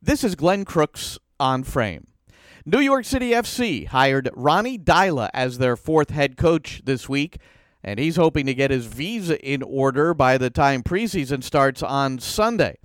This is Glenn Crooks on Frame. New York City FC hired Ronny Deila as their fourth head coach this week, and he's hoping to get his visa in order by the time preseason starts on Sunday.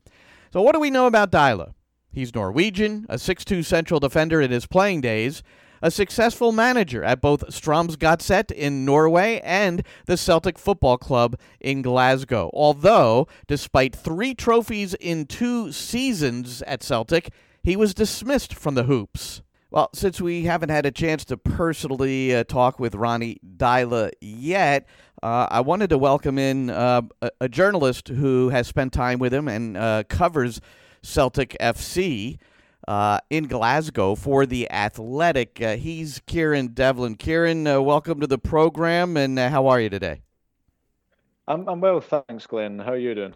So, what do we know about Deila? He's Norwegian, a 6'2 central defender in his playing days, a successful manager at both Strømsgodset in Norway and the Celtic Football Club in Glasgow. Although, despite three trophies in two seasons at Celtic, he was dismissed from the hoops. Well, since we haven't had a chance to personally uh, talk with Ronny Deila yet, uh, I wanted to welcome in uh, a, a, journalist who has spent time with him and uh, covers Celtic FC uh, in Glasgow for the Athletic. Uh, he's Kieran Devlin. Kieran, uh, welcome to the program, and uh, how are you today? I'm, I'm well, thanks, Glenn. How are you doing?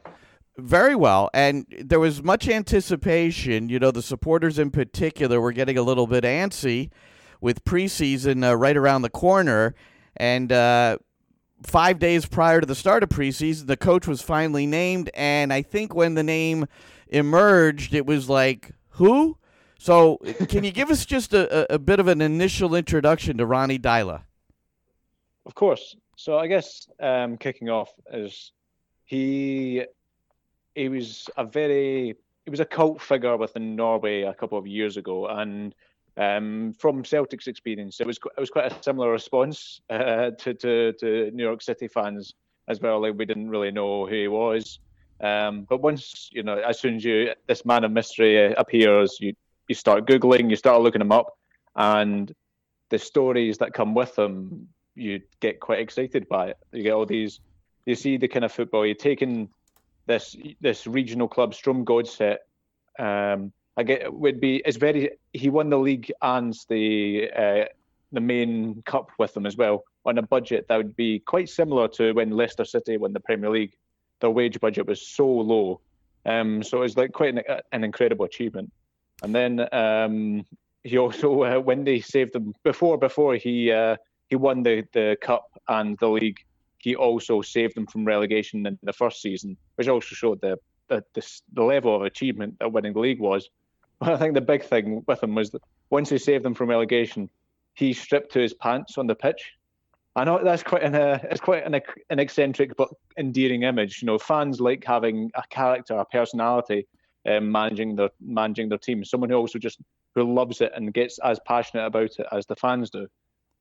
Very well. And there was much anticipation. You know, the supporters in particular were getting a little bit antsy with preseason uh, right around the corner. And uh, five days prior to the start of preseason, the coach was finally named. And I think when the name emerged, it was like, who? So, can you give us just a, a bit of an initial introduction to Ronny Deila? Of course. So, I guess um, kicking off is he he was a very he was a cult figure within Norway a couple of years ago, and um, from Celtic's experience, it was it was quite a similar response uh, to, to to New York City fans as well. Like we didn't really know who he was. Um, but once you know, as soon as you this man of mystery appears, you you start googling, you start looking him up, and the stories that come with him, you get quite excited by it. You get all these, you see the kind of football. You're taking this this regional club, Strømsgodset. Um, I get would be it's very. He won the league and the uh, the main cup with them as well on a budget that would be quite similar to when Leicester City won the Premier League their wage budget was so low. Um, so it was like quite an, an incredible achievement. And then um, he also, uh, when they saved them before, before he uh, he won the the cup and the league, he also saved them from relegation in the first season, which also showed the the, the, the level of achievement that winning the league was. But I think the big thing with him was that once he saved them from relegation, he stripped to his pants on the pitch I know that's quite an uh, it's quite an, an eccentric but endearing image. You know, fans like having a character, a personality, um, managing their managing their team. Someone who also just who loves it and gets as passionate about it as the fans do.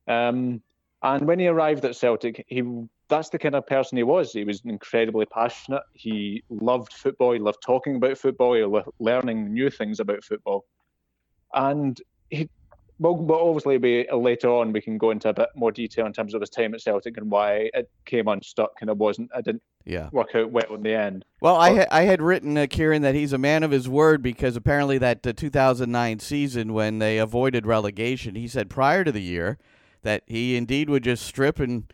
Um, and when he arrived at Celtic, he that's the kind of person he was. He was incredibly passionate. He loved football. He loved talking about football. He loved learning new things about football. And he well, but obviously, be later on we can go into a bit more detail in terms of his time at Celtic and why it came unstuck and it wasn't. I didn't yeah. work out well in the end. Well, I ha- I had written uh, Kieran that he's a man of his word because apparently that uh, 2009 season when they avoided relegation, he said prior to the year that he indeed would just strip and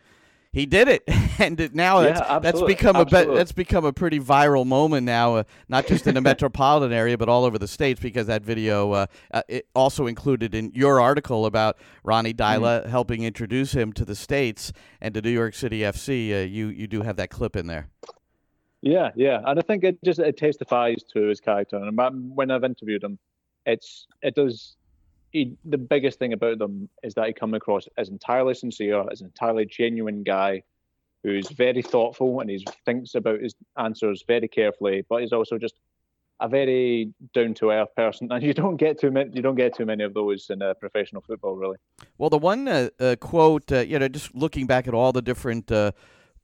he did it, and now yeah, that's, that's become absolutely. a that's become a pretty viral moment now, uh, not just in the metropolitan area but all over the states because that video uh, uh, it also included in your article about Ronny Deila mm-hmm. helping introduce him to the states and to New York City FC. Uh, you you do have that clip in there. Yeah, yeah, and I think it just it testifies to his character. And when I've interviewed him, it's it does he, the biggest thing about them is that he come across as entirely sincere, as an entirely genuine guy who's very thoughtful and he thinks about his answers very carefully, but he's also just a very down to earth person, and you don't get too many. You don't get too many of those in uh, professional football, really. Well, the one uh, uh, quote, uh, you know, just looking back at all the different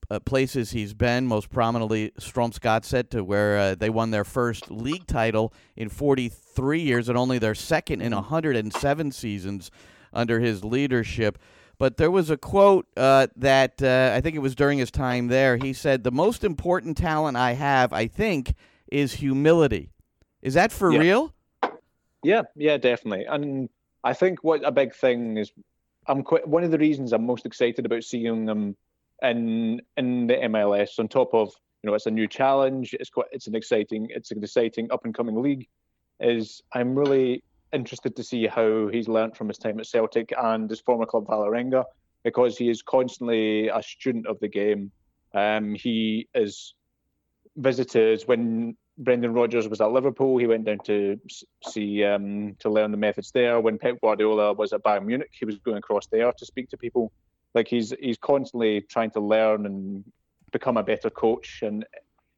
uh, places he's been, most prominently Strømsgodset, to where uh, they won their first league title in 43 years and only their second in 107 seasons under his leadership. But there was a quote uh, that uh, I think it was during his time there. He said, The most important talent I have, I think, is humility. Is that for yeah. real? Yeah, yeah, definitely. And I think what a big thing is, I'm quite, one of the reasons I'm most excited about seeing them in in the MLS. On top of you know, it's a new challenge. It's quite it's an exciting it's an exciting up and coming league. Is I'm really interested to see how he's learnt from his time at Celtic and his former club Vålerenga because he is constantly a student of the game. Um, he is visited when Brendan Rodgers was at Liverpool, he went down to see um, to learn the methods there. When Pep Guardiola was at Bayern Munich, he was going across there to speak to people. Like he's he's constantly trying to learn and become a better coach and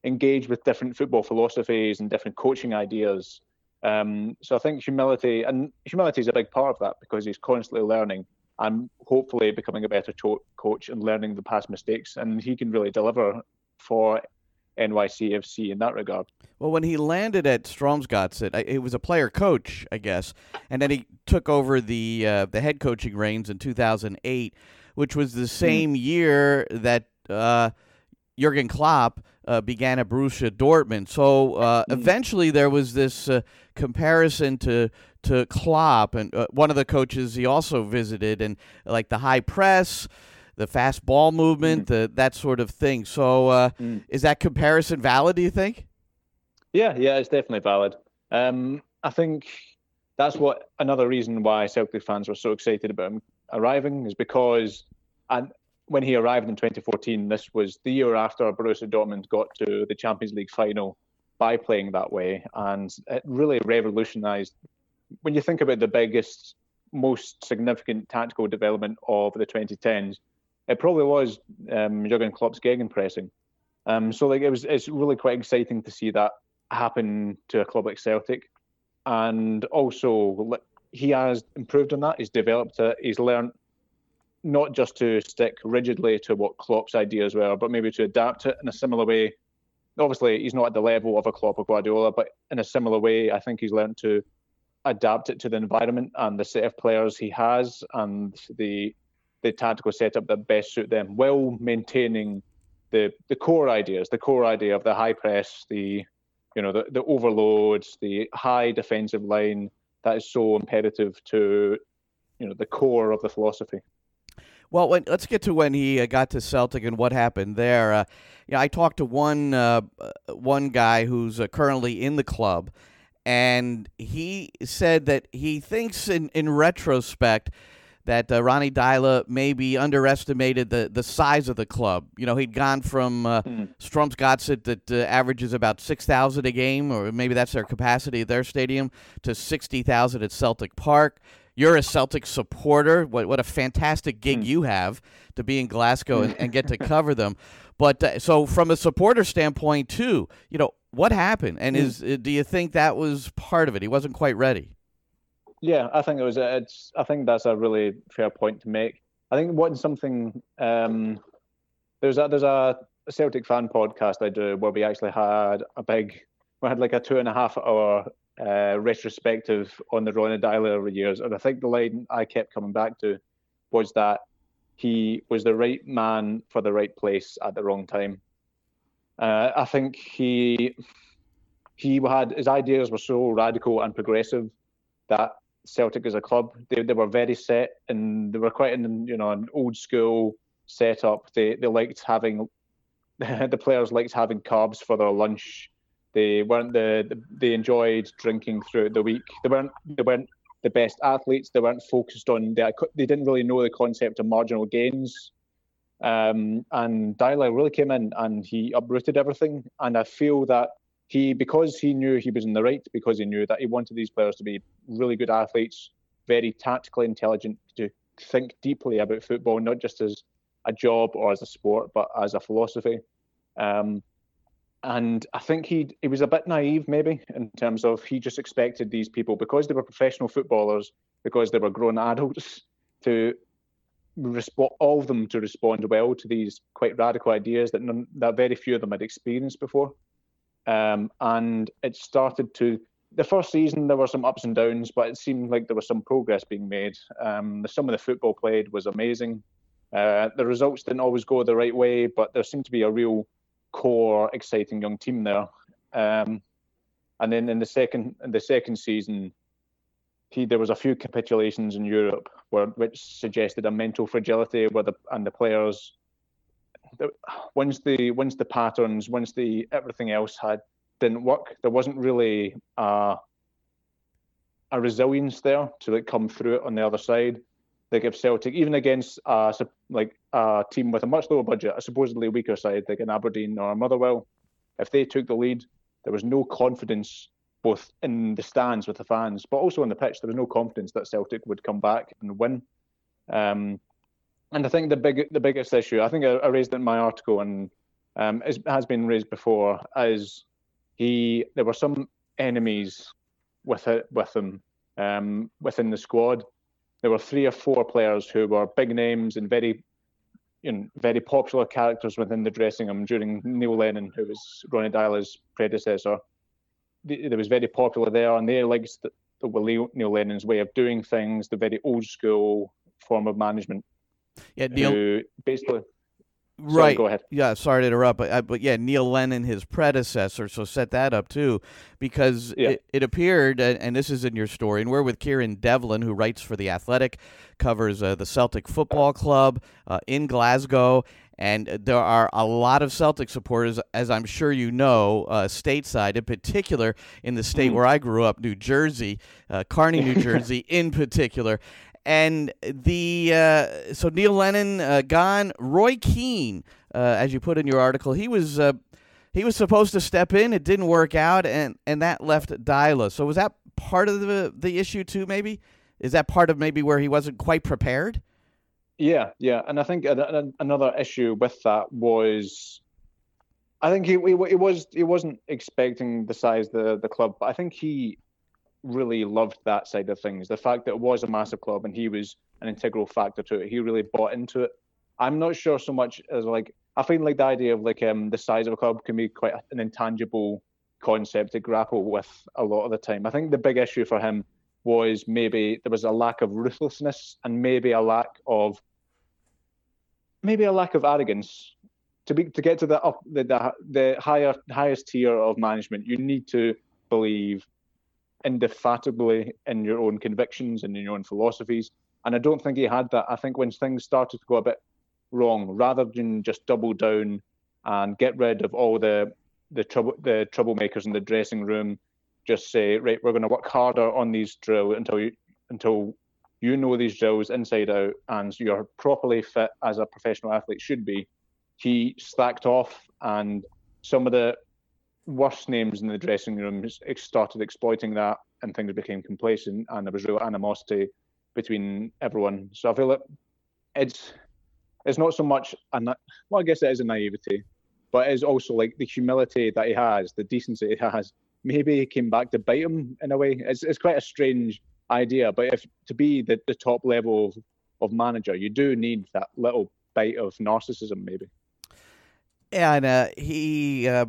engage with different football philosophies and different coaching ideas. Um, so I think humility and humility is a big part of that because he's constantly learning and hopefully becoming a better to- coach and learning the past mistakes. And he can really deliver for NYCFC in that regard. Well, when he landed at Strømsgodset, it was a player coach, I guess, and then he took over the uh, the head coaching reins in 2008, which was the hmm. same year that uh, Jurgen Klopp uh, began at Borussia Dortmund. So uh, mm. eventually there was this uh, comparison to to Klopp and uh, one of the coaches he also visited, and like the high press, the fast ball movement, mm. the, that sort of thing. So uh, mm. is that comparison valid? Do you think? Yeah, yeah, it's definitely valid. Um, I think that's what another reason why Celtic fans were so excited about him arriving is because and when he arrived in 2014, this was the year after Borussia Dortmund got to the Champions League final by playing that way, and it really revolutionised. When you think about the biggest, most significant tactical development of the 2010s, it probably was um, Jurgen Klopp's gegenpressing. Um, so like it was, it's really quite exciting to see that happen to a club like Celtic, and also he has improved on that. He's developed it. He's learned not just to stick rigidly to what Klopp's ideas were, but maybe to adapt it in a similar way. Obviously, he's not at the level of a Klopp or Guardiola, but in a similar way, I think he's learned to adapt it to the environment and the set of players he has and the the tactical setup that best suit them, while maintaining the the core ideas, the core idea of the high press, the you know the, the overloads, the high defensive line that is so imperative to you know the core of the philosophy. Well, when, let's get to when he uh, got to Celtic and what happened there. Uh, you know, I talked to one uh, one guy who's uh, currently in the club, and he said that he thinks, in, in retrospect, that uh, Ronny Deila maybe underestimated the, the size of the club. You know, he'd gone from uh, mm. Strømsgodset that uh, averages about 6,000 a game, or maybe that's their capacity at their stadium, to 60,000 at Celtic Park. You're a Celtic supporter. What what a fantastic gig mm. you have to be in Glasgow and, and get to cover them. But uh, so from a supporter standpoint too, you know what happened, and mm. is uh, do you think that was part of it? He wasn't quite ready. Yeah, I think it was. It's. I think that's a really fair point to make. I think what something um, there's a there's a Celtic fan podcast I do where we actually had a big we had like a two and a half hour uh, retrospective on the Ronny Deila over the years, and I think the line I kept coming back to was that he was the right man for the right place at the wrong time. Uh, I think he he had his ideas were so radical and progressive that Celtic as a club they, they were very set and they were quite in you know an old school setup. They they liked having the players liked having carbs for their lunch they weren't the, they enjoyed drinking throughout the week. They weren't they weren't the best athletes. They weren't focused on the, they didn't really know the concept of marginal gains. Um, and Deila really came in and he uprooted everything. And I feel that he because he knew he was in the right, because he knew that he wanted these players to be really good athletes, very tactically intelligent, to think deeply about football, not just as a job or as a sport, but as a philosophy. Um, and I think he he was a bit naive maybe in terms of he just expected these people because they were professional footballers because they were grown adults to respond all of them to respond well to these quite radical ideas that that very few of them had experienced before um, and it started to the first season there were some ups and downs but it seemed like there was some progress being made um, some of the football played was amazing uh, the results didn't always go the right way but there seemed to be a real core, exciting young team there. Um, and then in the second in the second season, he there was a few capitulations in Europe where which suggested a mental fragility where the and the players once the once the patterns once the everything else had didn't work there wasn't really a a resilience there to like come through it on the other side like if Celtic, even against uh, like a team with a much lower budget, a supposedly weaker side like an Aberdeen or a Motherwell, if they took the lead, there was no confidence both in the stands with the fans, but also on the pitch. There was no confidence that Celtic would come back and win. Um, and I think the big the biggest issue, I think I, I raised it in my article, and um, has been raised before, is he there were some enemies with it with him um, within the squad. There were three or four players who were big names and very you know, very popular characters within the dressing room during Neil Lennon, who was Ronny Deila's predecessor. They was very popular there, and they liked the, the Neil Lennon's way of doing things, the very old school form of management. Yeah, Neil. Basically, Right. Sorry, go ahead. Yeah, sorry to interrupt, but uh, but yeah, Neil Lennon, his predecessor, so set that up too, because yeah. it, it, appeared, and, and, this is in your story, and we're with Kieran Devlin, who writes for the Athletic, covers uh, the Celtic Football Club uh, in Glasgow, and there are a lot of Celtic supporters, as I'm sure you know, uh, stateside, in particular in the state mm. where I grew up, New Jersey, uh, Kearny, New Jersey, in particular and the uh, so Neil Lennon uh, gone. Roy Keane, uh, as you put in your article, he was uh, he was supposed to step in. It didn't work out, and and that left Deila. So was that part of the the issue too? Maybe is that part of maybe where he wasn't quite prepared? Yeah, yeah, and I think another issue with that was. I think he, he, he was he wasn't expecting the size the the club, but I think he really loved that side of things. The fact that it was a massive club and he was an integral factor to it. He really bought into it. I'm not sure so much as like I find like the idea of like um the size of a club can be quite an intangible concept to grapple with a lot of the time. I think the big issue for him was maybe there was a lack of ruthlessness and maybe a lack of maybe a lack of arrogance to be to get to the up the the, the higher highest tier of management you need to believe indefatigably in your own convictions and in your own philosophies. And I don't think he had that. I think when things started to go a bit wrong, rather than just double down and get rid of all the the trouble the troublemakers in the dressing room, just say, right, we're going to work harder on these drills until you until you know these drills inside out and you're properly fit as a professional athlete should be. He slacked off and some of the worst names in the dressing room started exploiting that, and things became complacent, and there was real animosity between everyone. So I feel that it's it's not so much, and well, I guess it is a naivety, but it is also like the humility that he has, the decency he has. Maybe he came back to bite him in a way. It's it's quite a strange idea, but if to be the, the top level of, of manager, you do need that little bite of narcissism, maybe. And uh, he uh,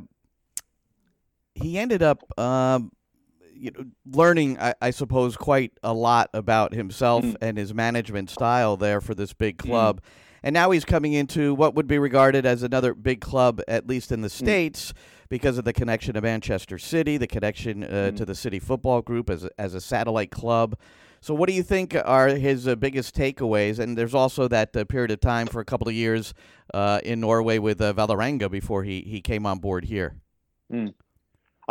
he ended up um, you know, learning, I, I, suppose, quite a lot about himself mm. and his management style there for this big mm. club. Mm. And now he's coming into what would be regarded as another big club, at least in the mm. States, because of the connection to Manchester City, the connection uh, mm. to the City Football Group as a, as a satellite club. So, what do you think are his uh, biggest takeaways? And there's also that uh, period of time for a couple of years uh, in Norway with uh, Vålerenga before he, he came on board here. Mm.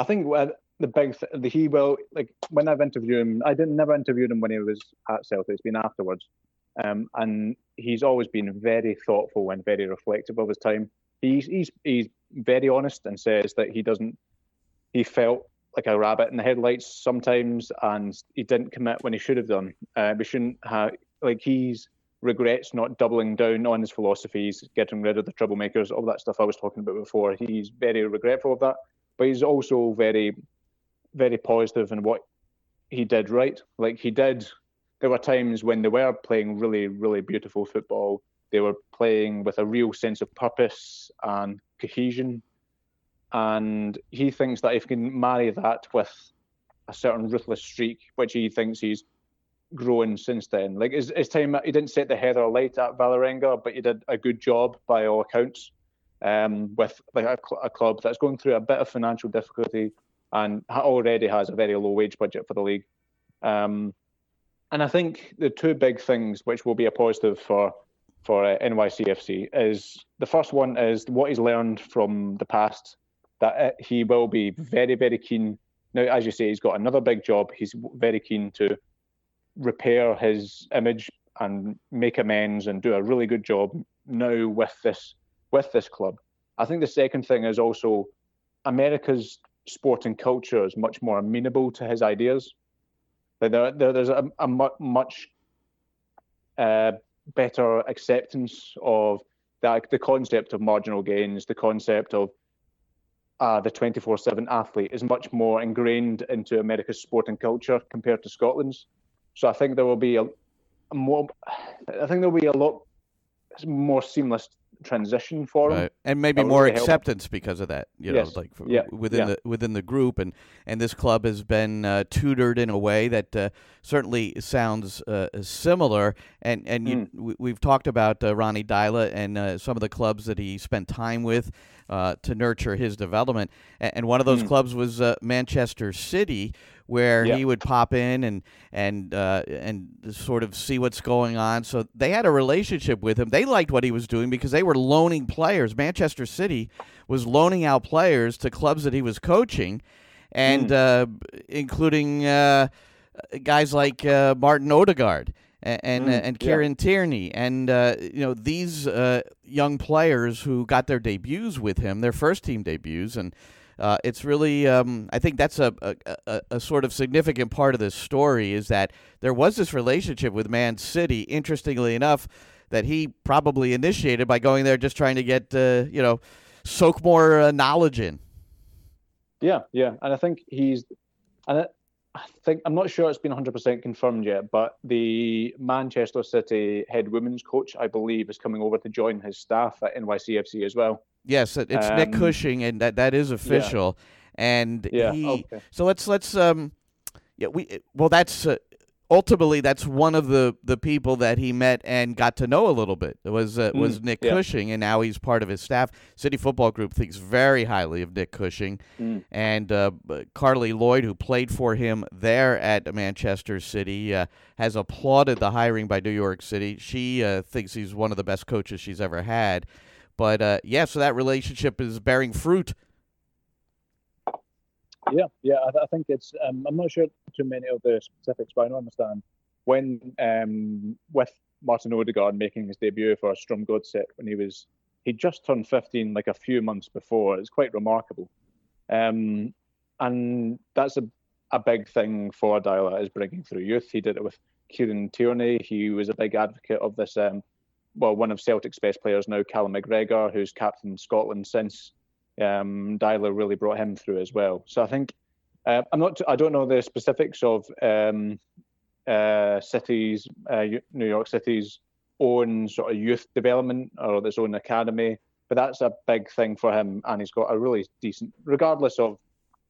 I think the big the he will like when I've interviewed him, I didn't never interviewed him when he was at Celtic. It's been afterwards, um, and he's always been very thoughtful and very reflective of his time. He's he's he's very honest and says that he doesn't he felt like a rabbit in the headlights sometimes, and he didn't commit when he should have done. Uh, we shouldn't have like he's regrets not doubling down on his philosophies, getting rid of the troublemakers, all that stuff I was talking about before. He's very regretful of that but he's also very, very positive in what he did right. Like he did, there were times when they were playing really, really beautiful football. They were playing with a real sense of purpose and cohesion. And he thinks that if he can marry that with a certain ruthless streak, which he thinks he's grown since then. Like his, his time, he didn't set the heather alight at Vålerenga, but he did a good job by all accounts um, with a, a, club that's going through a bit of financial difficulty and already has a very low wage budget for the league. Um, and I think the two big things which will be a positive for for uh, NYCFC is the first one is what he's learned from the past that uh, he will be very very keen. Now, as you say, he's got another big job. He's very keen to repair his image and make amends and do a really good job now with this with this club. I think the second thing is also America's sporting culture is much more amenable to his ideas. There, there, there's a, a much uh, better acceptance of the, the concept of marginal gains, the concept of uh, the 24/7 athlete is much more ingrained into America's sporting culture compared to Scotland's. So I think there will be a, a more. I think there will be a lot more seamless transition for right. him, and maybe more really acceptance help. because of that. You yes. know, like yeah. within yeah. the within the group, and and this club has been uh, tutored in a way that uh, certainly sounds uh, similar. And and you, mm. we, have talked about uh, Ronny Deila and uh, some of the clubs that he spent time with uh, to nurture his development. And, one of those mm. clubs was Manchester City, where he would pop in and and uh, and sort of see what's going on. So they had a relationship with him. They liked what he was doing because they were loaning players. Manchester City was loaning out players to clubs that he was coaching, and mm. uh, including uh, guys like uh, Martin Odegaard and and, mm, and Kieran yeah. Tierney, and uh, you know these uh, young players who got their debuts with him, their first team debuts, and uh, it's really, um, I think that's a, a, a, sort of significant part of this story is that there was this relationship with Man City, interestingly enough, that he probably initiated by going there just trying to get, uh, you know, soak more uh, knowledge in. Yeah, yeah. And I think he's, and I think, I'm not sure it's been 100% confirmed yet, but the Manchester City head women's coach, I believe, is coming over to join his staff at NYCFC as well. Yes, it's um, Nick Cushing, and that that is official. Yeah. And yeah, he, okay. so let's let's um, yeah, we well that's uh, ultimately that's one of the the people that he met and got to know a little bit. It was uh, mm, was Nick yeah. Cushing, and now he's part of his staff. City Football Group thinks very highly of Nick Cushing, mm. and uh, Carli Lloyd, who played for him there at Manchester City, uh, has applauded the hiring by New York City. She uh, thinks he's one of the best coaches she's ever had. But uh, yeah, so that relationship is bearing fruit. Yeah, yeah, I, I think it's. Um, I'm not sure too many of the specifics, but I understand when um, with Martin Odegaard making his debut for Strømsgodset when he was he just turned 15 like a few months before. It's quite remarkable, um, and that's a a big thing for Deila is bringing through youth. He did it with Kieran Tierney. He was a big advocate of this um, well, one of Celtic's best players now, Callum McGregor, who's captain Scotland since. Um, Deila really brought him through as well. So I think uh, I'm not. I don't know the specifics of um, uh, cities, uh, New York City's own sort of youth development or its own academy, but that's a big thing for him, and he's got a really decent, regardless of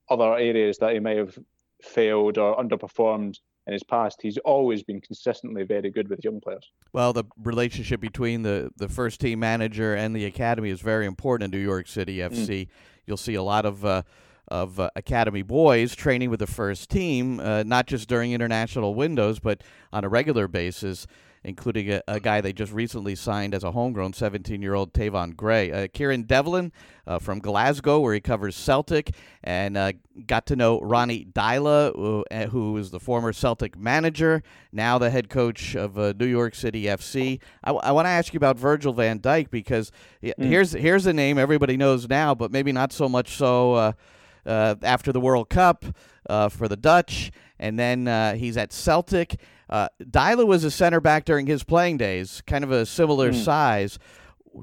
other areas that he may have failed or underperformed in his past, he's always been consistently very good with young players. Well, the relationship between the, the first team manager and the academy is very important in New York City FC. Mm. You'll see a lot of uh, of uh, academy boys training with the first team, uh, not just during international windows, but on a regular basis including a, a, guy they just recently signed as a homegrown 17 year old Tayvon Gray. Uh, Kieran Devlin uh, from Glasgow, where he covers Celtic, and uh, got to know Ronny Deila, who, uh, who is the former Celtic manager, now the head coach of uh, New York City FC. I, w- I want to ask you about Virgil van Dijk because mm. here's, here's a name everybody knows now, but maybe not so much so uh, after the World Cup for the Dutch. And then he's at Celtic. Uh, Deila was a center back during his playing days, kind of a similar mm. size.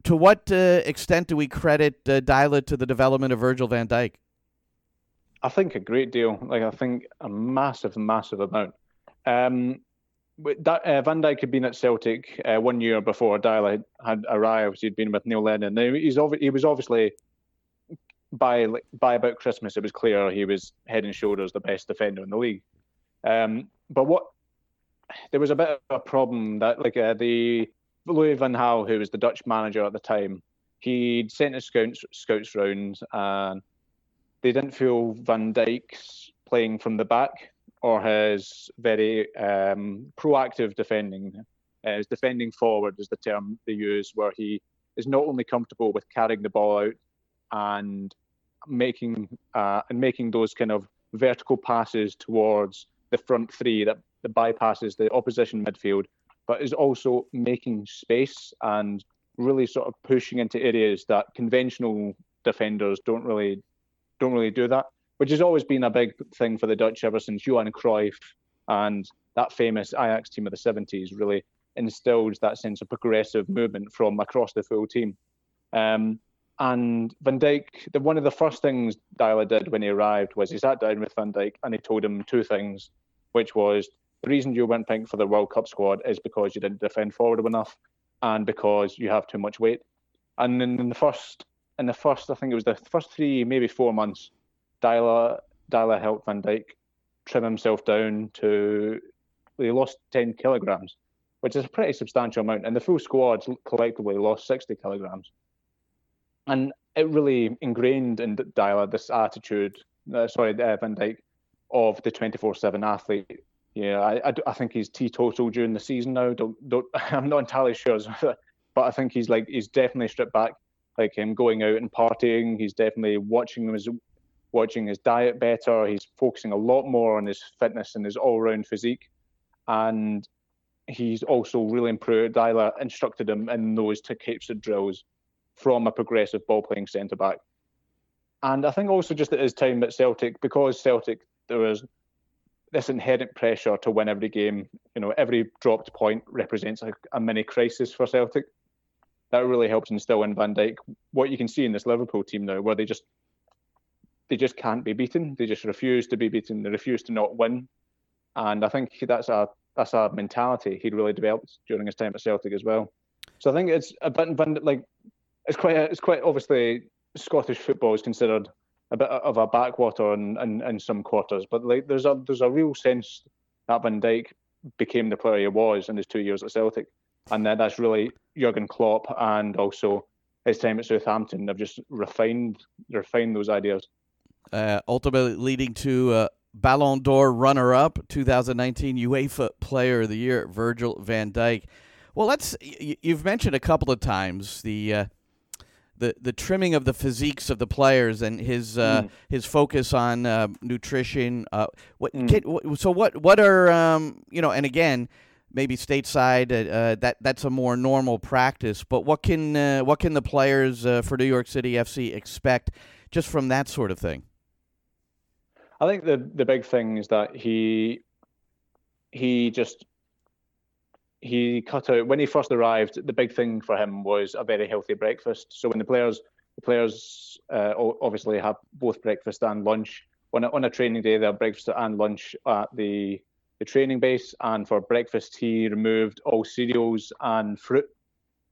To what uh, extent do we credit uh, Deila to the development of Virgil van Dijk? I think a great deal. Like I think a massive, massive amount. Um, that, uh, Van Dijk had been at Celtic uh, one year before Deila had, had, arrived. He'd been with Neil Lennon. Now, he's ov- he was obviously by by about Christmas, it was clear he was head and shoulders the best defender in the league. Um, but what there was a bit of a problem that like uh, the Louis van Gaal, who was the Dutch manager at the time, he'd sent his scouts scouts round and they didn't feel Van Dijk's playing from the back or his very um, proactive defending. Uh, his defending forward is the term they use, where he is not only comfortable with carrying the ball out and making uh, and making those kind of vertical passes towards the front three that that bypasses the opposition midfield, but is also making space and really sort of pushing into areas that conventional defenders don't really don't really do that. which has always been a big thing for the Dutch ever since Johan Cruyff and that famous Ajax team of the 70s really instilled that sense of progressive movement from across the full team. Um, and Van Dijk, the, one of the first things Deila did when he arrived was he sat down with Van Dijk and he told him two things, which was the reason you weren't picked for the World Cup squad is because you didn't defend forward enough and because you have too much weight. And in, the first, in the first, I think it was the first three, maybe four months, Deila, Deila helped Van Dijk trim himself down to, he lost 10 kilograms, which is a pretty substantial amount. And the full squad collectively lost 60 kilograms. And it really ingrained in Deila this attitude, uh, sorry, uh, Van Dijk, of the 24 7 athlete yeah, I, I, I, think he's teetotal during the season now. Don't, don't, I'm not entirely sure, but I think he's like he's definitely stripped back, like him going out and partying. He's definitely watching his watching his diet better. He's focusing a lot more on his fitness and his all-round physique, and he's also really improved. Deila instructed him in those types of drills from a progressive ball-playing centre back. And I think also just at his time at Celtic, because Celtic there was this inherent pressure to win every game. You know, every dropped point represents a, a mini crisis for Celtic. That really helps instill in Van Dijk what you can see in this Liverpool team now, where they just they just can't be beaten. They just refuse to be beaten. They refuse to not win, and I think that's a that's a mentality he'd really developed during his time at Celtic as well. So I think it's a bit like it's quite it's quite obviously Scottish football is considered a bit of a backwater in, in, in some quarters. But like there's a there's a real sense that Van Dijk became the player he was in his two years at Celtic, and then that's really Jurgen Klopp and also his time at Southampton have just refined refined those ideas. Uh, ultimately leading to uh, Ballon d'Or runner-up, 2019 UEFA Player of the Year, Virgil Van Dijk. Well, let's. You've mentioned a couple of times the uh, the the trimming of the physiques of the players and his uh, mm. his focus on uh, nutrition. Uh, what, mm. can, so what what are um, you know? And again, maybe stateside uh, uh, that that's a more normal practice. But what can uh, what can the players for New York City FC expect just from that sort of thing? I think the the big thing is that he he just he cut out when he first arrived. The big thing for him was a very healthy breakfast. So when the players, the players uh, obviously have both breakfast and lunch on a, on a training day. They have breakfast and lunch at the the training base. And for breakfast, he removed all cereals and fruit.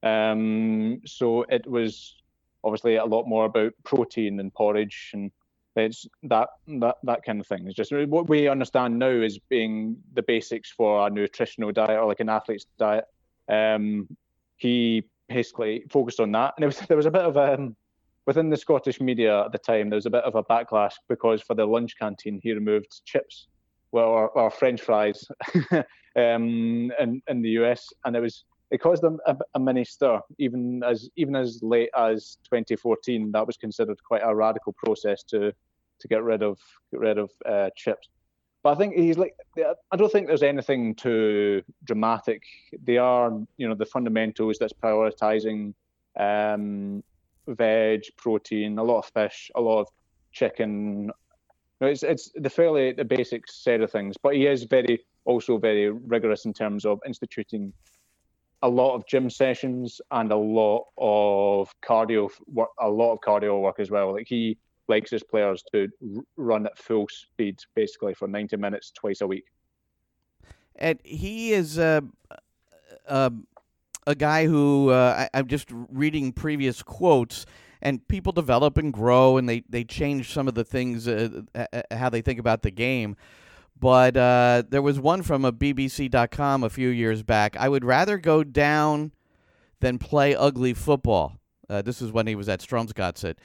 Um, so it was obviously a lot more about protein and porridge and it's that that that kind of thing. It's just what we understand now is being the basics for a nutritional diet or like an athlete's diet. Um, he basically focused on that, and there was there was a bit of a um, within the Scottish media at the time. There was a bit of a backlash because for the lunch canteen he removed chips, well, or, or French fries, um, in in the US, and it was it caused them a, a, mini stir. Even as even as late as 2014, that was considered quite a radical process to to get rid of get rid of uh, chips. But I think he's like I don't think there's anything too dramatic. They are you know the fundamentals that's prioritizing um, veg, protein, a lot of fish, a lot of chicken. you It's it's the fairly the basic set of things, but he is very also very rigorous in terms of instituting a lot of gym sessions and a lot of cardio work, a lot of cardio work as well. Like he likes his players to run at full speed, basically for 90 minutes twice a week. And he is uh, uh, a guy who uh, I, am just reading previous quotes, and people develop and grow, and they, they change some of the things, uh, how they think about the game. But there was one from a BBC.com a few years back. I would rather go down than play ugly football. This is when he was at Strømsgodset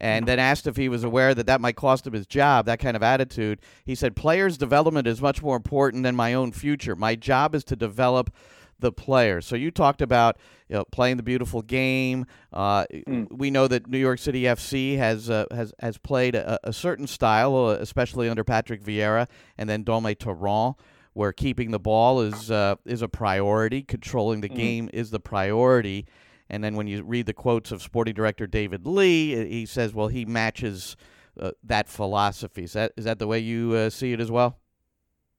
and then asked if he was aware that that might cost him his job, that kind of attitude. He said, Players' development is much more important than my own future. My job is to develop the players. So you talked about you know, playing the beautiful game. Uh, mm. We know that New York City FC has uh, has has played a, a certain style, uh, especially under Patrick Vieira and then Dome Torrent, where keeping the ball is uh, is a priority, controlling the mm. game is the priority. And then when you read the quotes of sporting director David Lee, he says, well, he matches uh, that philosophy. Is that is that the way you uh, see it as well?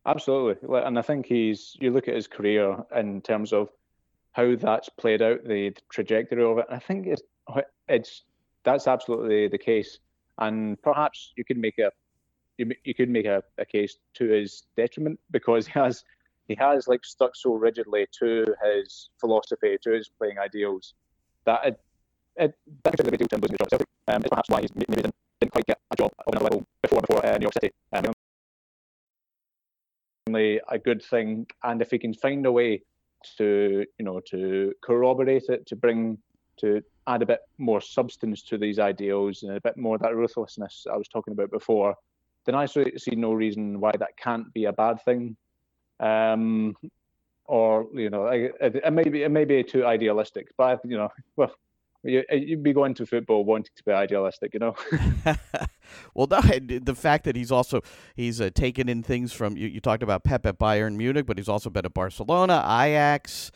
Absolutely, and I think he's. You look at his career in terms of how that's played out, the, trajectory of it. I think it's it's that's absolutely the case, and perhaps you could make a you, you could make a, a case to his detriment because he has he has like stuck so rigidly to his philosophy, to his playing ideals, that it, it that contributed to him losing his job Celtic. Um, it's perhaps why he's maybe didn't, didn't quite get a job of another level before before uh, New York City. Um, a good thing, and if he can find a way to you know to corroborate it, to bring to add a bit more substance to these ideals and a bit more that ruthlessness I was talking about before, then I see no reason why that can't be a bad thing. Um, or you know, it, it, may be it may be too idealistic, but you know, well, you, would be going to football wanting to be idealistic, you know. well, no, the fact that he's also he's uh, taken in things from you, you talked about Pep at Bayern Munich, but he's also been at Barcelona, Ajax.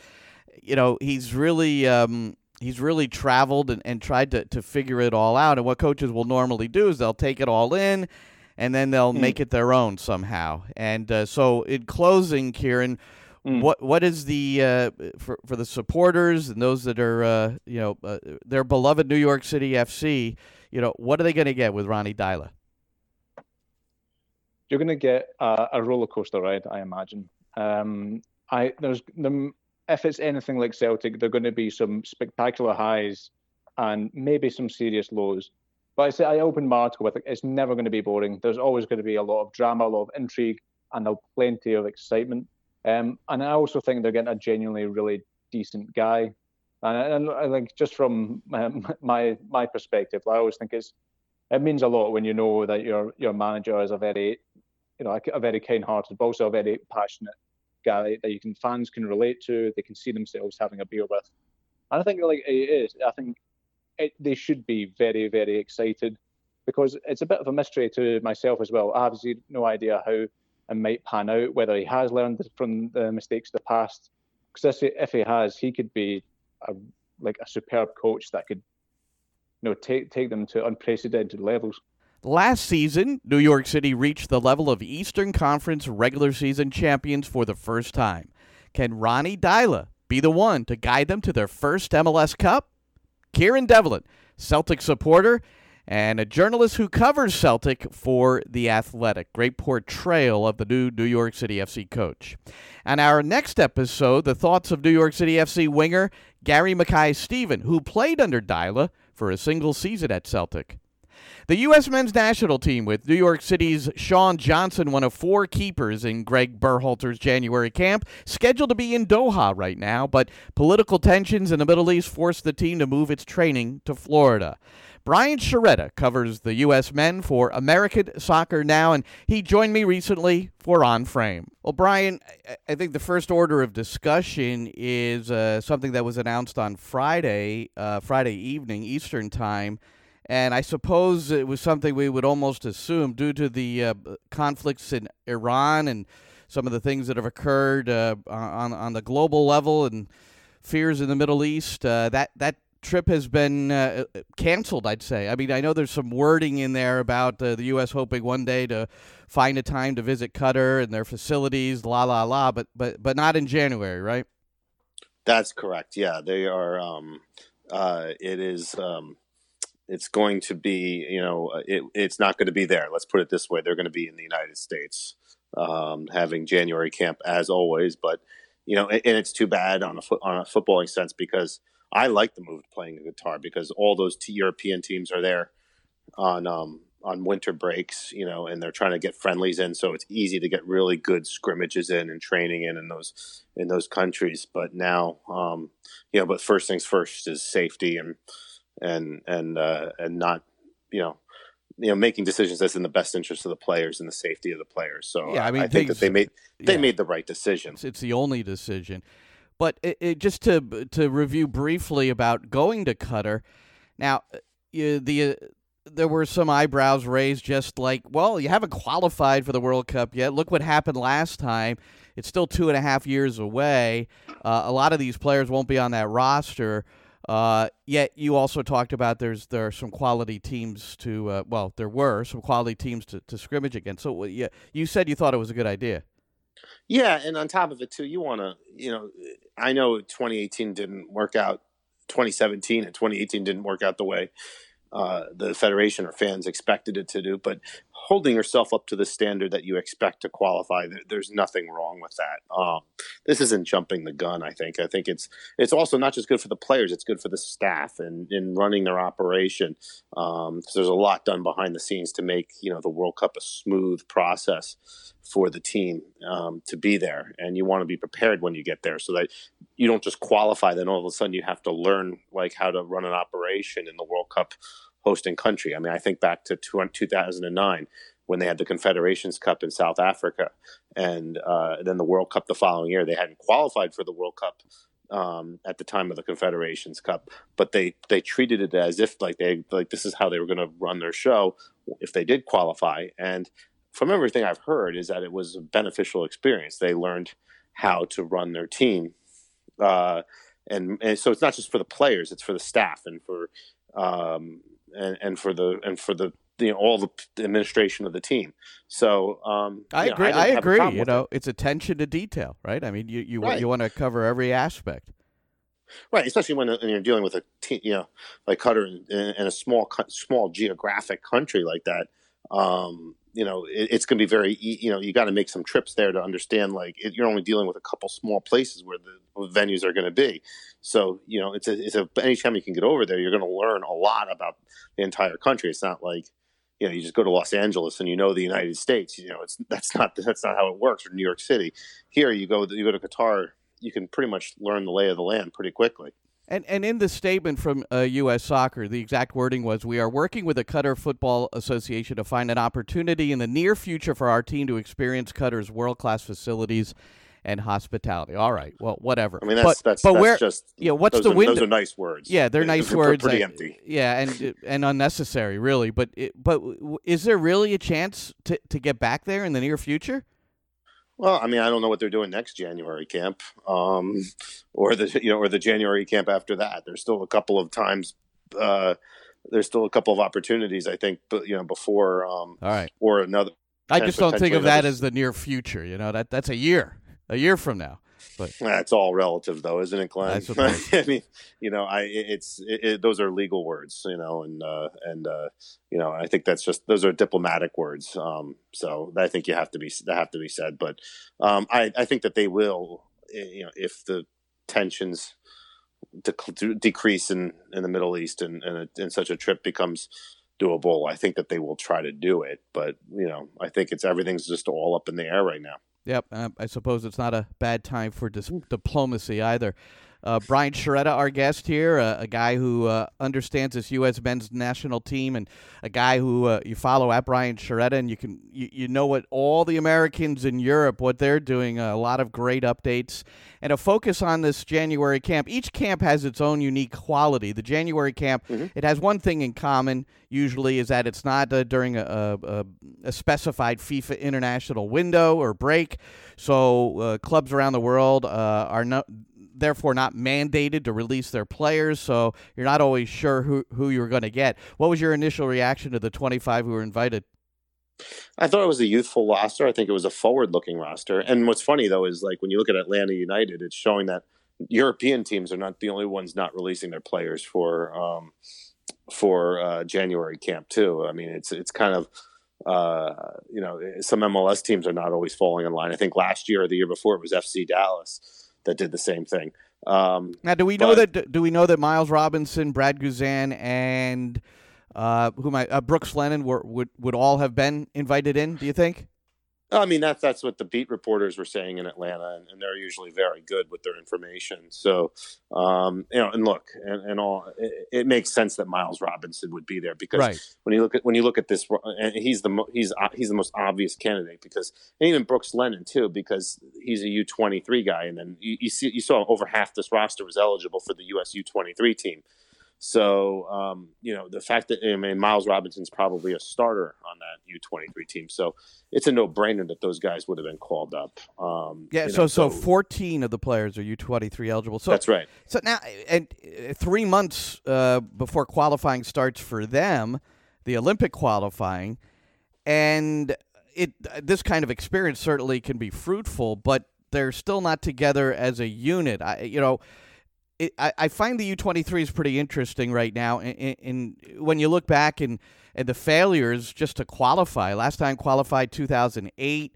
You know, he's really um, he's really traveled and, and tried to, to figure it all out. And what coaches will normally do is they'll take it all in and then they'll mm. make it their own somehow. And uh, so, in closing, Kieran, mm. what what is the uh, for for the supporters and those that are uh, you know uh, their beloved New York City FC? You know, what are they going to get with Ronny Deila? You're going to get a, a roller coaster ride, I imagine. Um, I there's the if it's anything like Celtic, there are going to be some spectacular highs and maybe some serious lows. But I say I opened my article with it. It's never going to be boring. There's always going to be a lot of drama, a lot of intrigue, and plenty of excitement. Um, and I also think they're getting a genuinely really decent guy. And, and I think just from my my perspective, I always think it's it means a lot when you know that your your manager is a very you know a very kind-hearted, but also a very passionate guy that you can fans can relate to. They can see themselves having a beer with. And I think like it is. I think it, they should be very very excited because it's a bit of a mystery to myself as well. I have no idea how it might pan out, whether he has learned from the mistakes of the past. Because if he has, he could be a, like a superb coach that could, you know, take take them to unprecedented levels. Last season, New York City reached the level of Eastern Conference regular season champions for the first time. Can Ronny Deila be the one to guide them to their first MLS Cup? Kieran Devlin, Celtic supporter and a journalist who covers Celtic for The Athletic. Great portrayal of the new New York City FC coach. And our next episode, the thoughts of New York City FC winger Gary Mackay Steven, who played under Deila for a single season at Celtic. The U.S. men's national team with New York City's Sean Johnson, one of four keepers in Greg Berhalter's January camp, scheduled to be in Doha right now, but political tensions in the Middle East forced the team to move its training to Florida. Brian Sciaretta covers the U.S. men for American Soccer Now, and he joined me recently for On Frame. Well, Brian, I think the first order of discussion is uh, something that was announced on Friday, uh, Friday evening Eastern Time. And I suppose it was something we would almost assume due to the uh, conflicts in Iran and some of the things that have occurred uh, on on the global level and fears in the Middle East. Uh, that that trip has been uh, canceled. I'd say. I mean, I know there's some wording in there about uh, the U.S. hoping one day to find a time to visit Qatar and their facilities, la la la, but but but not in January, right? That's correct. Yeah, they are. Um, uh, it is. Um, it's going to be, you know, uh, it, it's not going to be there. Let's put it this way: they're going to be in the United States, um, having January camp as always. But you know, and, and it's too bad on a on a footballing sense because I like the move to playing the Qatar because all those t- European teams are there on um, on winter breaks, you know, and they're trying to get friendlies in, so it's easy to get really good scrimmages in and training in in those in those countries. But now, um, you know, but first things first is safety and and and uh, and not you know you know making decisions that's in the best interest of the players and the safety of the players. So yeah, I mean, I think that they made they yeah, made the right decision. It's the only decision. But it, it, just to to review briefly about going to Qatar. Now, uh, you, the uh, there were some eyebrows raised, just like, well, you haven't qualified for the World Cup yet. Look what happened last time. It's still two and a half years away. Uh, a lot of these players won't be on that roster. Uh, yet you also talked about there's there are some quality teams to uh, well there were some quality teams to, to scrimmage against. So yeah, you said you thought it was a good idea. Yeah, and on top of it too, you want to you know I know 2018 didn't work out, 2017 and 2018 didn't work out the way uh, the federation or fans expected it to do, but holding yourself up to the standard that you expect to qualify, there's nothing wrong with that. Um, this isn't jumping the gun. I think. I think it's it's also not just good for the players; it's good for the staff and in running their operation. Um, there's a lot done behind the scenes to make you know the World Cup a smooth process for the team um, to be there, and you want to be prepared when you get there, so that you don't just qualify. Then all of a sudden you have to learn like how to run an operation in the World Cup hosting country. I mean, I think back to 2009 when they had the Confederations Cup in South Africa, and uh, then the World Cup the following year. They hadn't qualified for the World Cup um, at the time of the Confederations Cup, but they they treated it as if like they like this is how they were going to run their show if they did qualify. And from everything I've heard, is that it was a beneficial experience. They learned how to run their team. Uh, and, and so it's not just for the players; it's for the staff and for um, and, and for the and for the you know, all the administration of the team. So um, I agree. Know, I, I agree. You know, it. it's attention to detail, right? I mean, you you right. you want to cover every aspect. Right, especially when, when you're dealing with a team, you know, like Qatar in, in, a small small geographic country like that. Um, you know, it, it's going to be very, you know, you got to make some trips there to understand. Like, it, you're only dealing with a couple small places where the venues are going to be. So, you know, it's a, it's a. Anytime you can get over there, you're going to learn a lot about the entire country. It's not like, you know, you just go to Los Angeles and you know the United States. You know, it's that's not that's not how it works. Or New York City. Here, you go you go to Qatar, you can pretty much learn the lay of the land pretty quickly. And and in the statement from uh, U.S. Soccer, the exact wording was, "We are working with the Qatar Football Association to find an opportunity in the near future for our team to experience Qatar's world class facilities." And hospitality. All right. Well, whatever. I mean, that's but, that's, but that's where, just. Yeah. What's the are, window? Those are nice words. Yeah, they're nice words. Pretty empty. Yeah, and and unnecessary, really. But it, but is there really a chance to to get back there in the near future? Well, I mean, I don't know what they're doing next January camp, um, or the you know, or the January camp after that. There's still a couple of times. Uh, there's still a couple of opportunities, I think, but you know, before. Um, All right. Or another. I just don't think of that as the near future. You know that that's a year, a year from now. But that's all relative, though, isn't it, Glenn? I, I mean, you know, I it's it, it, those are legal words, you know, and uh, and uh, you know, I think that's just those are diplomatic words. Um, so I think you have to be that have to be said. But um, I I think that they will, eh, you know, if the tensions de- decrease in in the Middle East and and, a, and such a trip becomes doable, I think that they will try to do it. But you know, I think it's everything's just all up in the air right now. Yep, I suppose it's not a bad time for dis- mm. diplomacy either. Uh, Brian Sciaretta, our guest here, uh, a guy who uh, understands this U.S. men's national team, and a guy who uh, you follow at Brian Sciaretta, and you can you, you know what all the Americans in Europe what they're doing. a lot of great updates and a focus on this January camp. Each camp has its own unique quality. The January camp mm-hmm. it has one thing in common. Usually, is that it's not uh, during a, a, a, specified FIFA international window or break. So uh, clubs around the world are not therefore not mandated to release their players, so you're not always sure who, who you're going to get. What was your initial reaction to the 25 who were invited? I thought it was a youthful roster. I think it was a forward-looking roster. And what's funny though is like when you look at Atlanta United, it's showing that European teams are not the only ones not releasing their players for um, for uh, January camp too. I mean, it's it's kind of uh, you know some MLS teams are not always falling in line. I think last year or the year before it was FC Dallas that did the same thing. Um, now, do we know that? Do we know that Miles Robinson, Brad Guzan, and uh, who might uh, Brooks Lennon were, would would all have been invited in? Do you think? I mean, that's that's what the beat reporters were saying in Atlanta, and, and they're usually very good with their information. So, um, you know, and look, and, and all, it, it, makes sense that Miles Robinson would be there because right. when you look at when you look at this, and he's the mo- he's he's the most obvious candidate because and even Brooks Lennon too because he's a U twenty three guy, and then you, you see you saw over half this roster was eligible for the US U twenty three team. So, um, you know, the fact that I mean Miles Robinson's probably a starter on that U23 team, so it's a no-brainer that those guys would have been called up. Um, yeah, so, know, so, so 14 of the players are U23 eligible. So that's right. So now, and uh, three months uh, before qualifying starts for them, the Olympic qualifying, and it this kind of experience certainly can be fruitful, but they're still not together as a unit. I, you know it, I, I find the U23 is pretty interesting right now. In, when you look back and and the failures just to qualify, last time qualified 2008,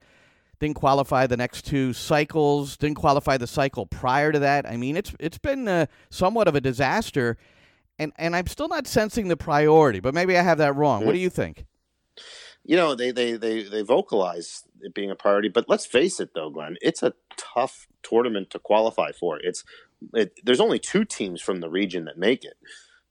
didn't qualify the next two cycles, didn't qualify the cycle prior to that. I mean, it's it's been uh, somewhat of a disaster, and and I'm still not sensing the priority. But maybe I have that wrong. What do you think? You know, they they they they vocalize it being a priority, but let's face it, though, Glenn, it's a tough tournament to qualify for. It's it, there's only two teams from the region that make it.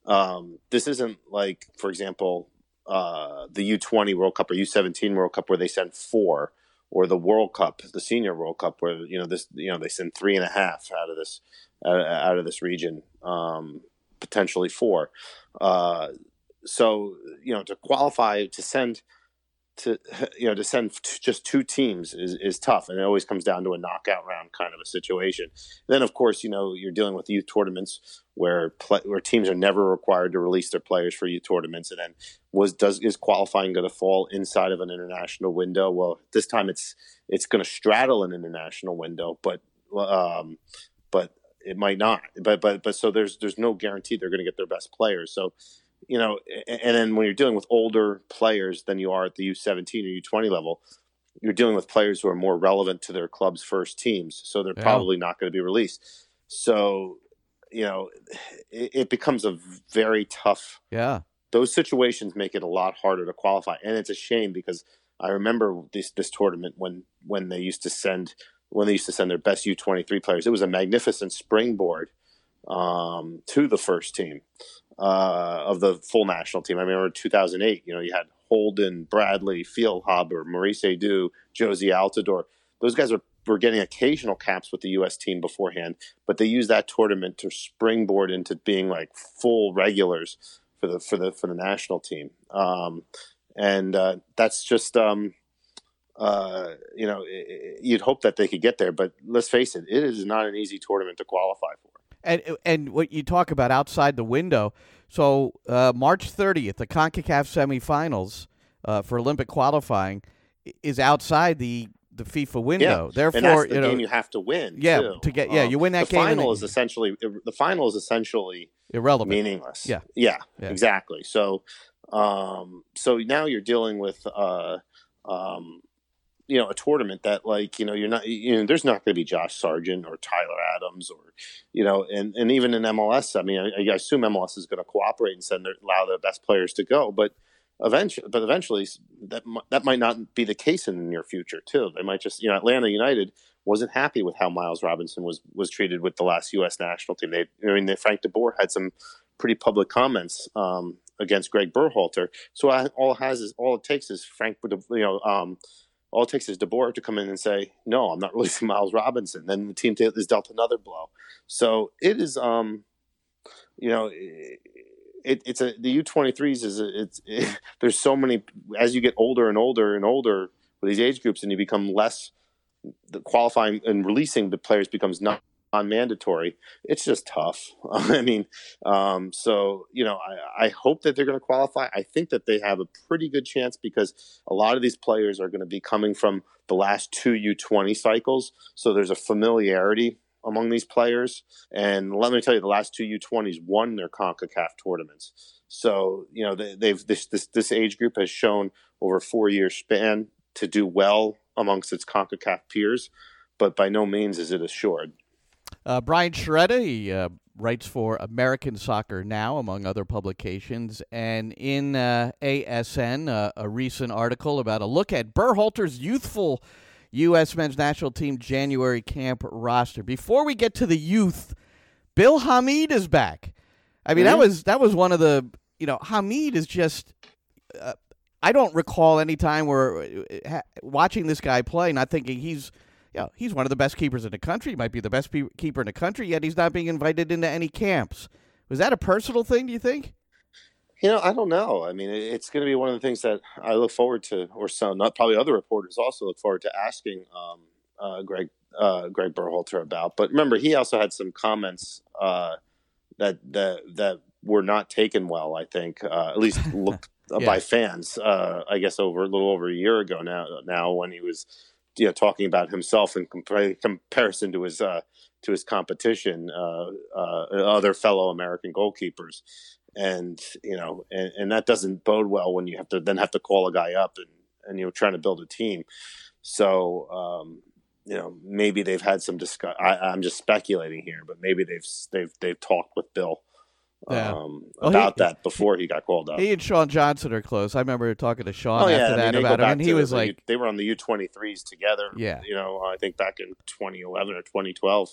Um, this isn't like, for example, uh, the U20 World Cup or U17 World Cup where they send four, or the World Cup, the Senior World Cup, where you know this, you know, they send three and a half out of this uh, out of this region, um, potentially four. Uh, so you know, to qualify to send to you know to send t- just two teams is, is tough and it always comes down to a knockout round kind of a situation. Then of course you know you're dealing with youth tournaments where where teams are never required to release their players for youth tournaments and then was does is qualifying going to fall inside of an international window? Well this time it's it's going to straddle an international window but um but it might not. But but but so there's there's no guarantee they're going to get their best players. So you know, and then when you're dealing with older players than you are at the U17 or U20 level, you're dealing with players who are more relevant to their club's first teams, so they're yeah. probably not going to be released. So, you know, it, it, becomes a very tough. Yeah. Those situations make it a lot harder to qualify, and it's a shame because I remember this this tournament when when they used to send when they used to send their best U23 players. It was a magnificent springboard um, to the first team uh, of the full national team. I remember 2008. You know, you had Holden, Bradley, Feilhaber, Maurice Edu, Jozy Altidore. Those guys are were getting occasional caps with the U.S. team beforehand, but they used that tournament to springboard into being like full regulars for the for the for the national team. Um, and uh, that's just um, uh, you know it, you'd hope that they could get there, but let's face it, it is not an easy tournament to qualify for and and what you talk about outside the window. So uh, March 30th, the Concacaf semifinals uh, for Olympic qualifying is outside the the FIFA window. Yeah. Therefore, and that's the you know, game you have to win. Yeah, too. to get yeah, um, you win that the game. The final is essentially the final is essentially irrelevant, meaningless. Yeah, yeah, yeah. exactly. So, um, so now you're dealing with uh, um, you know a tournament that like you know you're not you know there's not going to be Josh Sargent or Tyler Adams or you know and and even in MLS I mean I, I assume MLS is going to cooperate and send their, allow their best players to go but eventually but eventually that that might not be the case in the near future too they might just you know Atlanta United wasn't happy with how Miles Robinson was was treated with the last U.S. national team they I mean they, Frank DeBoer had some pretty public comments um, against Greg Berhalter so all it has is all it takes is Frank you know um, all it takes is DeBoer to come in and say, "No, I'm not releasing Miles Robinson." Then the team is dealt another blow. So it is, um, you know, it, it's a the U23s is a, it's it, there's so many as you get older and older and older with these age groups, and you become less the qualifying and releasing the players becomes not non-mandatory, it's just tough. I mean, um, so you know, I, I hope that they're going to qualify. I think that they have a pretty good chance because a lot of these players are going to be coming from the last two U20 cycles, so there's a familiarity among these players. And let me tell you, the last two U20s won their Concacaf tournaments. So you know, they, have this, this this age group has shown over a four year span to do well amongst its Concacaf peers, but by no means is it assured. Uh, Brian Sciaretta, he uh, writes for American Soccer Now, among other publications. And in uh, ASN, uh, a recent article about a look at Berhalter's youthful U.S. men's national team January camp roster. Before we get to the youth, Bill Hamid is back. I mean, mm-hmm. that was that was one of the you know Hamid is just. Uh, I don't recall any time where uh, watching this guy play, not thinking he's you know, he's one of the best keepers in the country. He might be the best pe- keeper in the country, yet he's not being invited into any camps. Was that a personal thing? Do you think? You know, I don't know. I mean, it's going to be one of the things that I look forward to, or some, not probably other reporters also look forward to asking um, uh, Greg uh, Greg Berhalter about. But remember, he also had some comments uh, that that that were not taken well. I think, uh, at least looked yeah. by fans. Uh, I guess over a little over a year ago now. Now, when he was you know talking about himself in comparison to his uh, to his competition, other fellow American goalkeepers and you know, and, and that doesn't bode well when you have to then have to call a guy up and and you're trying to build a team. So um, you know, maybe they've had some discuss. I, am just speculating here, but maybe they've they've they've talked with Bill yeah. um, well, about he, that before he got called up. He and Sean Johnson are close. I remember talking to Sean oh, yeah. after I mean, that about him, and he was like, they were on the U23s together. Yeah, you know, I think back in 2011 or 2012.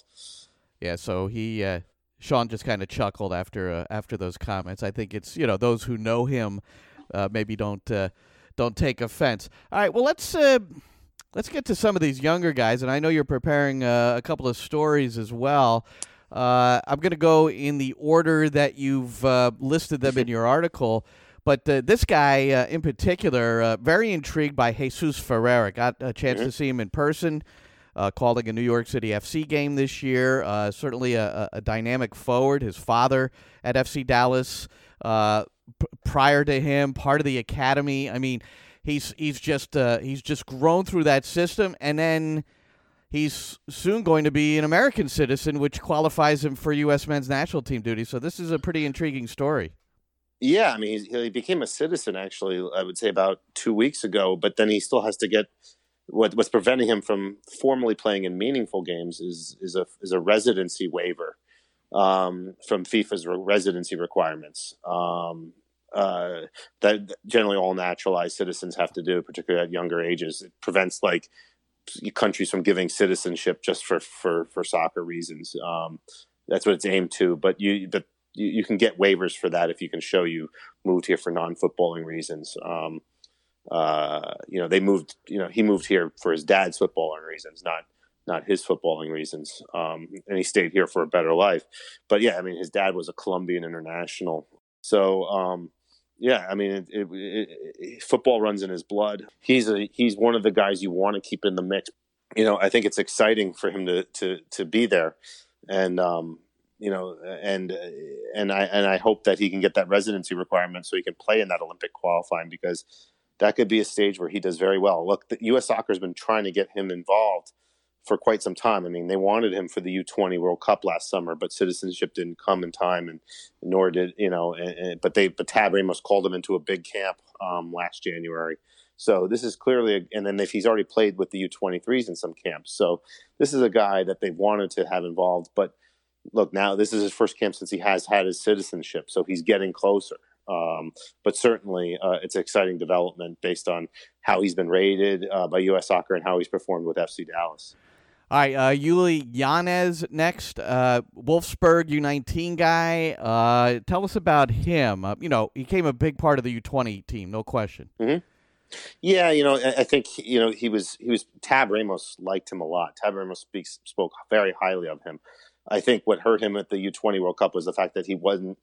Yeah, so he uh, Sean just kind of chuckled after uh, after those comments. I think it's you know those who know him uh, maybe don't uh, don't take offense. All right, well let's uh, let's get to some of these younger guys, and I know you're preparing uh, a couple of stories as well. Uh, I'm going to go in the order that you've listed them in your article. But this guy in particular, very intrigued by Jesus Ferreira. Got a chance mm-hmm. to see him in person uh, calling a New York City FC game this year. Uh, certainly a, a, dynamic forward. His father at FC Dallas, uh, p- prior to him, part of the academy. I mean, he's he's just uh, he's just grown through that system, and then he's soon going to be an American citizen, which qualifies him for U.S. men's national team duty. So this is a pretty intriguing story. Yeah, I mean, he became a citizen actually. I would say about two weeks ago, but then he still has to get what, what's preventing him from formally playing in meaningful games is is a is a residency waiver um, from FIFA's residency requirements. Um, uh, that generally all naturalized citizens have to do, particularly at younger ages. It prevents like countries from giving citizenship just for for, for soccer reasons. Um, that's what it's aimed to. But you but you, you, can get waivers for that if you can show you moved here for non footballing reasons. Um, uh, you know, they moved. You know, he moved here for his dad's footballing reasons, not not his footballing reasons. Um, and he stayed here for a better life. But yeah, I mean, his dad was a Colombian international, so um, yeah, I mean, it, it, it, football runs in his blood. He's a he's one of the guys you want to keep in the mix. You know, I think it's exciting for him to to to be there, and um, you know, and and I and I hope that he can get that residency requirement so he can play in that Olympic qualifying because that could be a stage where he does very well. Look, the U.S. Soccer has been trying to get him involved for quite some time. I mean, they wanted him for the U20 World Cup last summer, but citizenship didn't come in time, and nor did you know. And, and, but they, but Tab Ramos called him into a big camp um, last January. So this is clearly, a, and then if he's already played with the U23s in some camps, so this is a guy that they wanted to have involved. But look, now this is his first camp since he has had his citizenship, so he's getting closer. Um, but certainly, uh, it's an exciting development based on how he's been rated uh, by U.S. Soccer and how he's performed with FC Dallas. All right, uh, Uly Llanez next. Uh, Wolfsburg U19 guy. Uh, tell us about him. Uh, you know, he came a big part of the U20 team, no question. Mm-hmm. Yeah, you know, I think you know he was he was Tab Ramos liked him a lot. Tab Ramos speaks spoke very highly of him. I think what hurt him at the U20 World Cup was the fact that he wasn't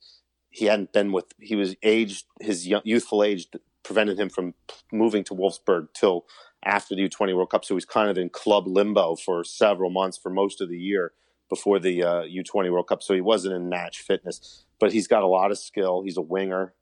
he hadn't been with he was aged his youthful age prevented him from moving to Wolfsburg till after the U20 World Cup. So he's kind of in club limbo for several months for most of the year before the uh, U20 World Cup. So he wasn't in match fitness, but he's got a lot of skill. He's a winger.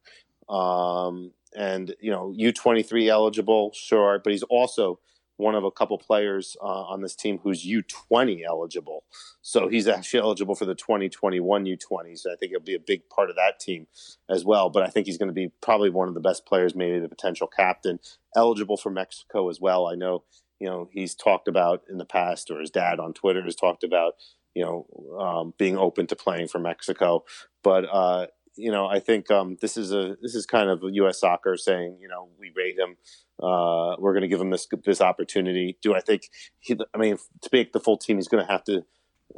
Um, and, you know, U23 eligible, sure, but he's also one of a couple players uh, on this team who's U20 eligible. So he's actually eligible for the 2021 U20s. I think he'll be a big part of that team as well. But I think he's going to be probably one of the best players, maybe the potential captain, eligible for Mexico as well. I know, you know, he's talked about in the past, or his dad on Twitter has talked about, you know, um, being open to playing for Mexico. But uh, you know, I think um, this is a this is kind of U.S. soccer saying, you know, we rate him. Uh, we're going to give him this this opportunity. Do I think? He, I mean, to make the full team, he's going to have to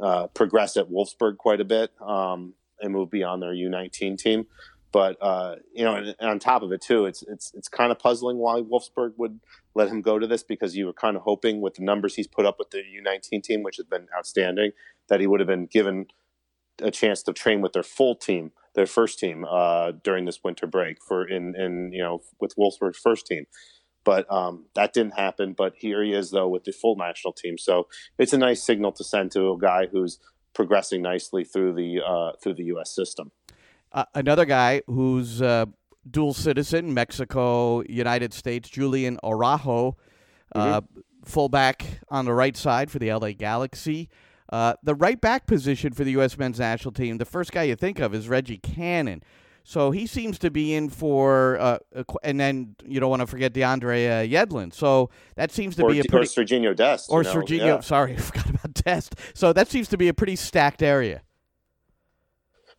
uh, progress at Wolfsburg quite a bit um, and move beyond their U19 team. But uh, you know, and, and, on top of it too, it's it's it's kind of puzzling why Wolfsburg would let him go to this because you were kind of hoping with the numbers he's put up with the U19 team, which has been outstanding, that he would have been given a chance to train with their full team their first team uh, during this winter break for in in you know with Wolfsburg's first team. But um, that didn't happen. But here he is though with the full national team. So it's a nice signal to send to a guy who's progressing nicely through the uh, through the U.S. system. Uh, another guy who's uh, dual citizen, Mexico, United States, Julian Araujo, uh, mm-hmm. fullback on the right side for the LA Galaxy. Uh, the right back position for the U.S. men's national team, the first guy you think of is Reggie Cannon. So he seems to be in for, uh, and then you don't want to forget DeAndre uh, Yedlin. So that seems to or, be a pretty. Or Serginho Dest. Or you know? Serginho. Yeah. Sorry, I forgot about Dest. So that seems to be a pretty stacked area.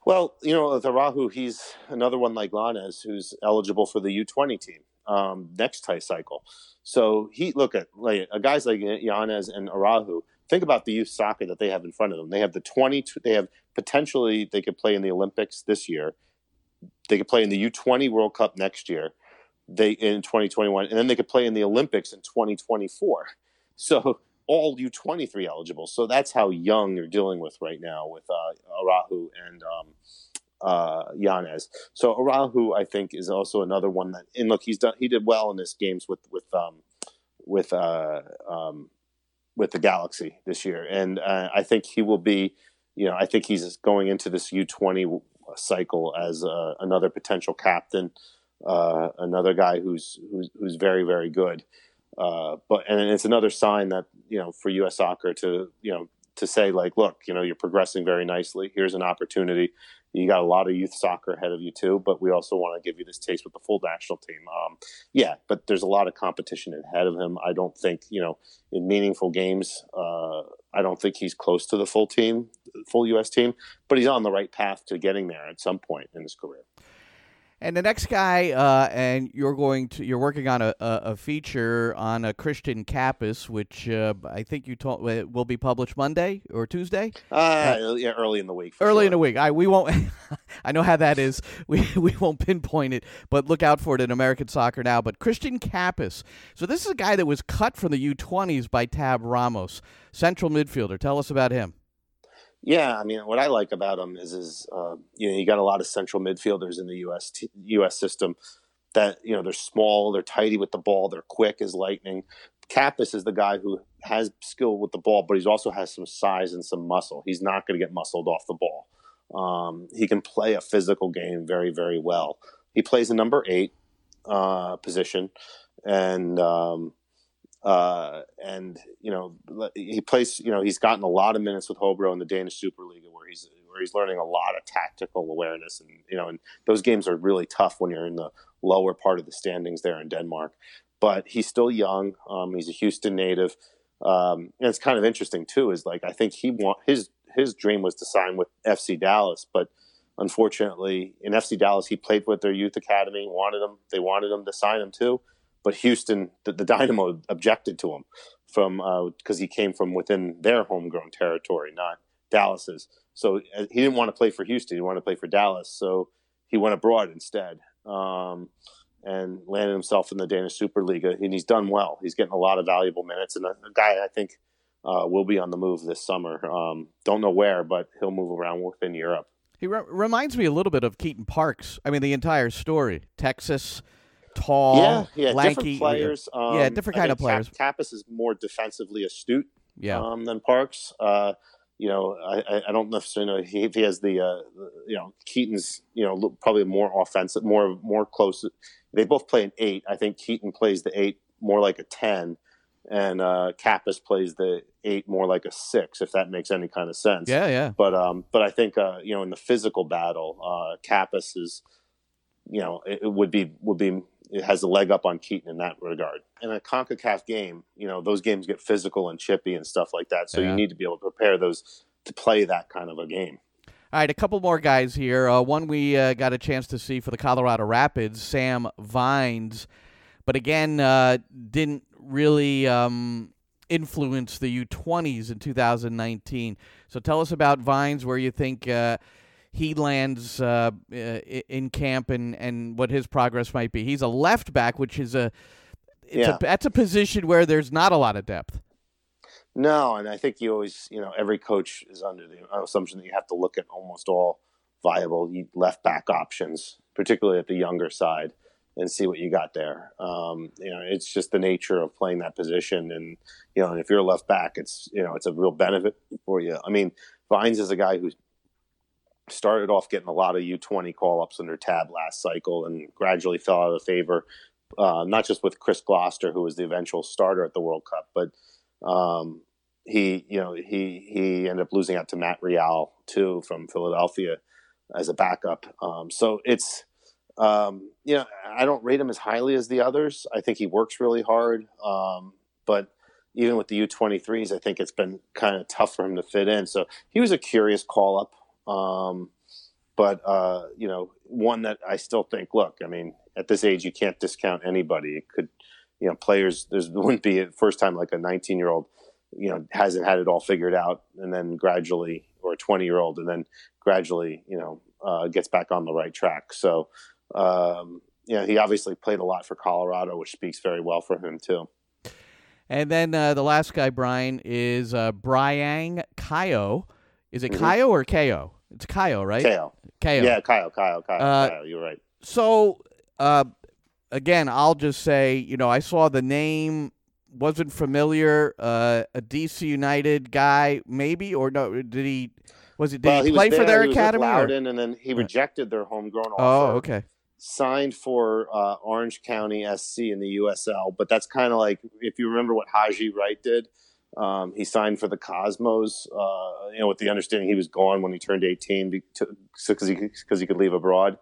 Well, you know, with Araujo, he's another one like Llanez who's eligible for the U20 team um, next tie cycle. So he look at like guys like Llanez and Araujo. Think about the youth soccer that they have in front of them. They have the 20. They have potentially they could play in the Olympics this year. They could play in the U20 World Cup next year. They in 2021, and then they could play in the Olympics in 2024. So all U23 eligible. So that's how young you're dealing with right now with uh, Araujo and um, uh, Llanez. So Araujo, I think, is also another one that. And look, he's done. He did well in this games with with um, with uh, um, with the Galaxy this year, and uh, I think he will be. You know, I think he's going into this U20 cycle as uh, another potential captain, uh, another guy who's who's who's very very good. Uh, but and it's another sign that you know for U.S. soccer to you know to say like, look, you know, you're progressing very nicely. Here's an opportunity. You got a lot of youth soccer ahead of you too, but we also want to give you this taste with the full national team. Um, yeah, but there's a lot of competition ahead of him. I don't think you know in meaningful games. Uh, I don't think he's close to the full team, full U.S. team, but he's on the right path to getting there at some point in his career. And the next guy, uh, and you're going to you're working on a, a, a feature on a Christian Cappis, which uh, I think you told will be published Monday or Tuesday. Uh, uh yeah, early in the week. Early sure. in the week. I we won't. I know how that is. We we won't pinpoint it, but look out for it in American soccer now. But Christian Cappis. So this is a guy that was cut from the U20s by Tab Ramos, central midfielder. Tell us about him. Yeah, I mean, what I like about him is, is uh, you know, you got a lot of central midfielders in the U.S. T- U.S. system that you know they're small, they're tidy with the ball, they're quick as lightning. Cappis is the guy who has skill with the ball, but he also has some size and some muscle. He's not going to get muscled off the ball. Um, he can play a physical game very, very well. He plays a number eight uh, position, and um, uh, and you know he plays. You know he's gotten a lot of minutes with Hobro in the Danish Superliga, where he's where he's learning a lot of tactical awareness, and you know, and those games are really tough when you're in the lower part of the standings there in Denmark. But he's still young. Um, he's a Houston native, um, and it's kind of interesting too. Is like I think he want his his dream was to sign with FC Dallas, but unfortunately in FC Dallas he played with their youth academy, wanted him, they wanted him to sign him too but Houston, the, the Dynamo objected to him from because uh, he came from within their homegrown territory, not Dallas's. So uh, he didn't want to play for Houston; he wanted to play for Dallas. So he went abroad instead um, and landed himself in the Danish Superliga, and he's done well. He's getting a lot of valuable minutes, and a, a guy I think uh, will be on the move this summer. Um, don't know where, but he'll move around within Europe. He re- reminds me a little bit of Keaton Parks. I mean, the entire story, Texas tall, yeah, yeah, lanky different players. Um, yeah, different kind of players. Cap- Cappis is more defensively astute, yeah. um, than Parks. Uh, you know, I, I don't necessarily know he, he has the, uh, you know, Keaton's, you know, probably more offensive, more more close. They both play an eight. I think Keaton plays the eight more like a ten, and uh, Cappis plays the eight more like a six, if that makes any kind of sense. Yeah, yeah. But um, but I think uh, you know, in the physical battle, uh, Cappis is, you know, it, it would be would be it has a leg up on Keaton in that regard. In a CONCACAF game, you know, those games get physical and chippy and stuff like that. So yeah. you need to be able to prepare those to play that kind of a game. All right, a couple more guys here. Uh, one we uh, got a chance to see for the Colorado Rapids, Sam Vines, but again, uh, didn't really um, influence the U20s in 2019. So tell us about Vines, where you think uh, he lands uh, in camp and, and what his progress might be. He's a left back, which is a, yeah. a that's a position where there's not a lot of depth. No, and I think you always, you know, every coach is under the assumption that you have to look at almost all viable left back options, particularly at the younger side, and see what you got there. Um, you know, it's just the nature of playing that position, and you know, if you're a left back, it's you know, it's a real benefit for you. I mean, Vines is a guy who started off getting a lot of U20 call ups under Tab last cycle, and gradually fell out of favor. Uh, not just with Chris Gloster, who was the eventual starter at the World Cup, but um, he, you know, he he ended up losing out to Matt Real too from Philadelphia as a backup. Um, so it's, um, you know, I don't rate him as highly as the others. I think he works really hard, um, but even with the U23s, I think it's been kind of tough for him to fit in. So he was a curious call up, um, but uh, you know, one that I still think. Look, I mean, at this age, you can't discount anybody. It could, you know, players. There wouldn't be a first time like a 19 year old, you know, hasn't had it all figured out, and then gradually, or a 20 year old, and then gradually, you know, uh, gets back on the right track. So, um, you know, he obviously played a lot for Colorado, which speaks very well for him too. And then uh, the last guy, Brian, is uh, Bryang Kayo. Is it mm-hmm. Kayo or Ko? It's Kayo, right? Kayo. Kayo. Yeah, Kayo, Kayo, Kayo, uh. You're right. So, uh, again, I'll just say, you know, I saw the name, wasn't familiar. Uh, a DC United guy, maybe, or no? Did he? Was it? Did well, he, he play for their he academy? Was Loudoun, and then he rejected their homegrown offer. Oh, okay. Signed for uh, Orange County SC in the USL, but that's kind of like if you remember what Haji Wright did. Um, he signed for the Cosmos, uh, you know, with the understanding he was gone when he turned 18 because he because he could leave abroad.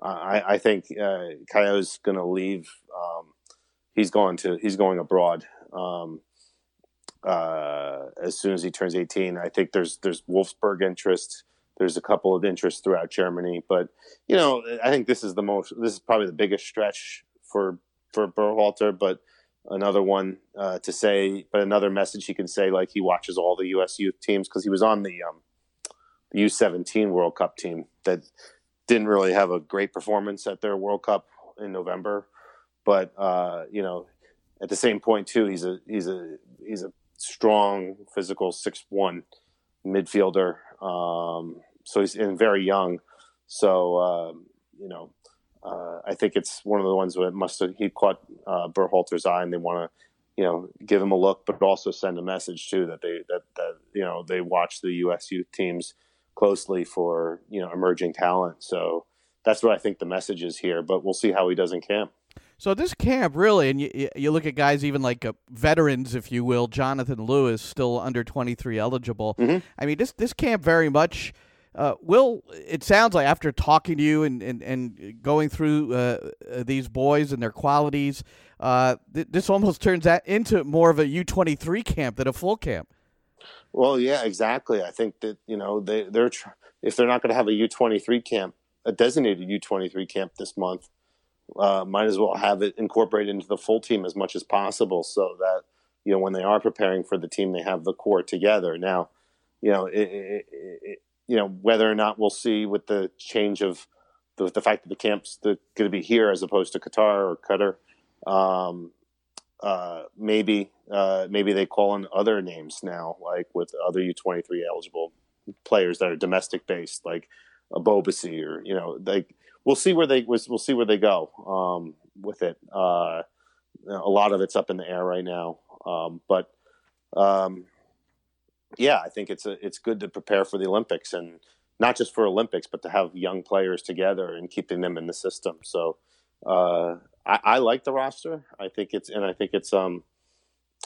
I, I, think uh, Kayo's going to leave. Um, he's going to he's going abroad um, uh, as soon as he turns 18. I think there's there's Wolfsburg interest. There's a couple of interests throughout Germany, but you know, I think this is the most. This is probably the biggest stretch for for Berhalter, but another one uh, to say, but another message he can say, like he watches all the U.S. youth teams because he was on the um, U17 World Cup team that didn't really have a great performance at their World Cup in November, but uh, you know, at the same point too, he's a he's a he's a strong, physical six one midfielder. Um, so he's and very young. So um, you know, uh, I think it's one of the ones that must have he caught uh, Berhalter's eye, and they want to, you know, give him a look, but also send a message too that they that that you know they watch the U.S. youth teams closely for you know emerging talent. So that's what I think the message is here. But we'll see how he does in camp. So this camp really, and you you look at guys even like uh, veterans, if you will, Jonathan Lewis, still under twenty three eligible. Mm-hmm. I mean, this this camp very much uh, Will, it sounds like after talking to you and, and, and going through uh, uh these boys and their qualities, uh, th- this almost turns that into more of a U twenty three camp than a full camp. Well, yeah, exactly. I think that you know they they're tr- if they're not going to have a U twenty three camp, a designated U twenty three camp this month, uh, might as well have it incorporated into the full team as much as possible, so that you know when they are preparing for the team, they have the core together. Now, you know, it, it, it, you know whether or not we'll see with the change of the, the fact that the camp's going to be here as opposed to Qatar or Qatar. Um, uh, maybe uh, maybe they call in other names now, like with other U twenty three eligible players that are domestic based, like a Bobasi or you know, like we'll see where they we'll see where they go um, with it. Uh, a lot of it's up in the air right now, um, but um, yeah, I think it's a, it's good to prepare for the Olympics and not just for Olympics, but to have young players together and keeping them in the system. So uh, I, I, like the roster. I think it's and I think it's um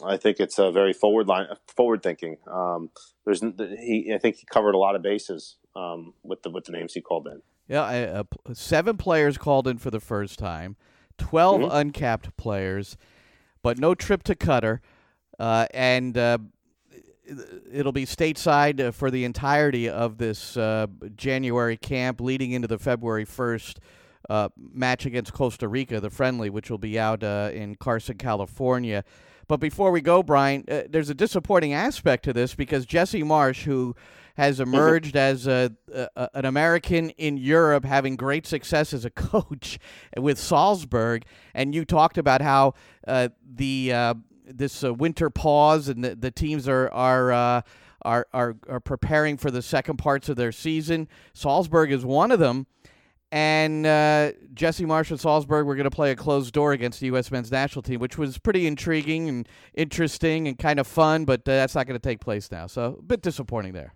I think it's a very forward line forward thinking. Um, there's he I think he covered a lot of bases um, with the with the names he called in. Yeah, uh, seven players called in for the first time, 12 mm-hmm. uncapped players, but no trip to Qatar. uh, and uh, it'll be stateside uh, for the entirety of this uh, January camp leading into the February 1st uh, match against Costa Rica, the friendly, which will be out uh, in Carson, California. But before we go, Brian, uh, there's a disappointing aspect to this because Jesse Marsch, who has mm-hmm. emerged as a, a, an American in Europe, having great success as a coach with Salzburg, and you talked about how uh, the this uh, winter pause and the, the teams are are uh, are, are, are preparing for the second parts of their season. Salzburg is one of them. And uh, Jesse Marsch and Salzburg were going to play a closed door against the U.S. men's national team, which was pretty intriguing and interesting and kind of fun, but uh, that's not going to take place now. So a bit disappointing there.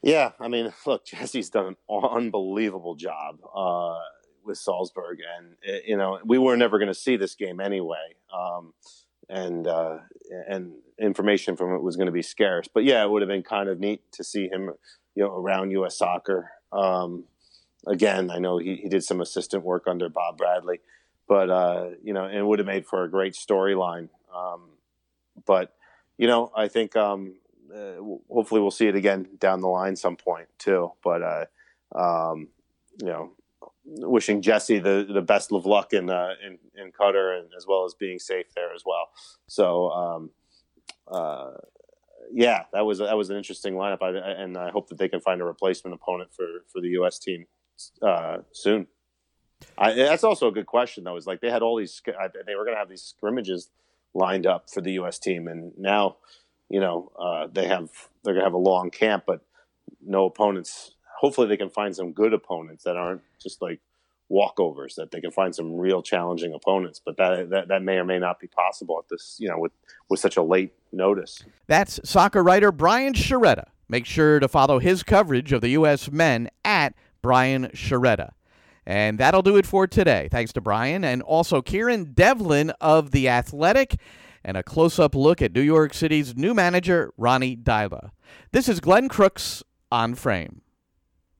Yeah, I mean, look, Jesse's done an unbelievable job uh, with Salzburg, and eh, you know we were never going to see this game anyway, um, and uh, and information from it was going to be scarce. But yeah, it would have been kind of neat to see him, you know, around U.S. soccer. Um, again, I know he, he did some assistant work under Bob Bradley, but uh, you know, it would have made for a great storyline. Um, but you know, I think um, uh, hopefully we'll see it again down the line some point too. But uh, um, you know, wishing Jesse the, the best of luck in, uh, in in Qatar and as well as being safe there as well. So um, uh, yeah, that was that was an interesting lineup, I, and I hope that they can find a replacement opponent for for the U.S. team uh, soon. I, that's also a good question, though. Is like they had all these, they were going to have these scrimmages lined up for the U.S. team, and now, you know, uh, they have they're going to have a long camp, but no opponents. Hopefully, they can find some good opponents that aren't just like walkovers. That they can find some real challenging opponents, but that that, that may or may not be possible at this, you know, with with such a late notice. That's soccer writer Brian Sciaretta. Make sure to follow his coverage of the U.S. men at Brian Sciaretta. And that'll do it for today. Thanks to Brian and also Kieran Devlin of The Athletic and a close up look at New York City's new manager, Ronny Deila. This is Glenn Crooks on Frame.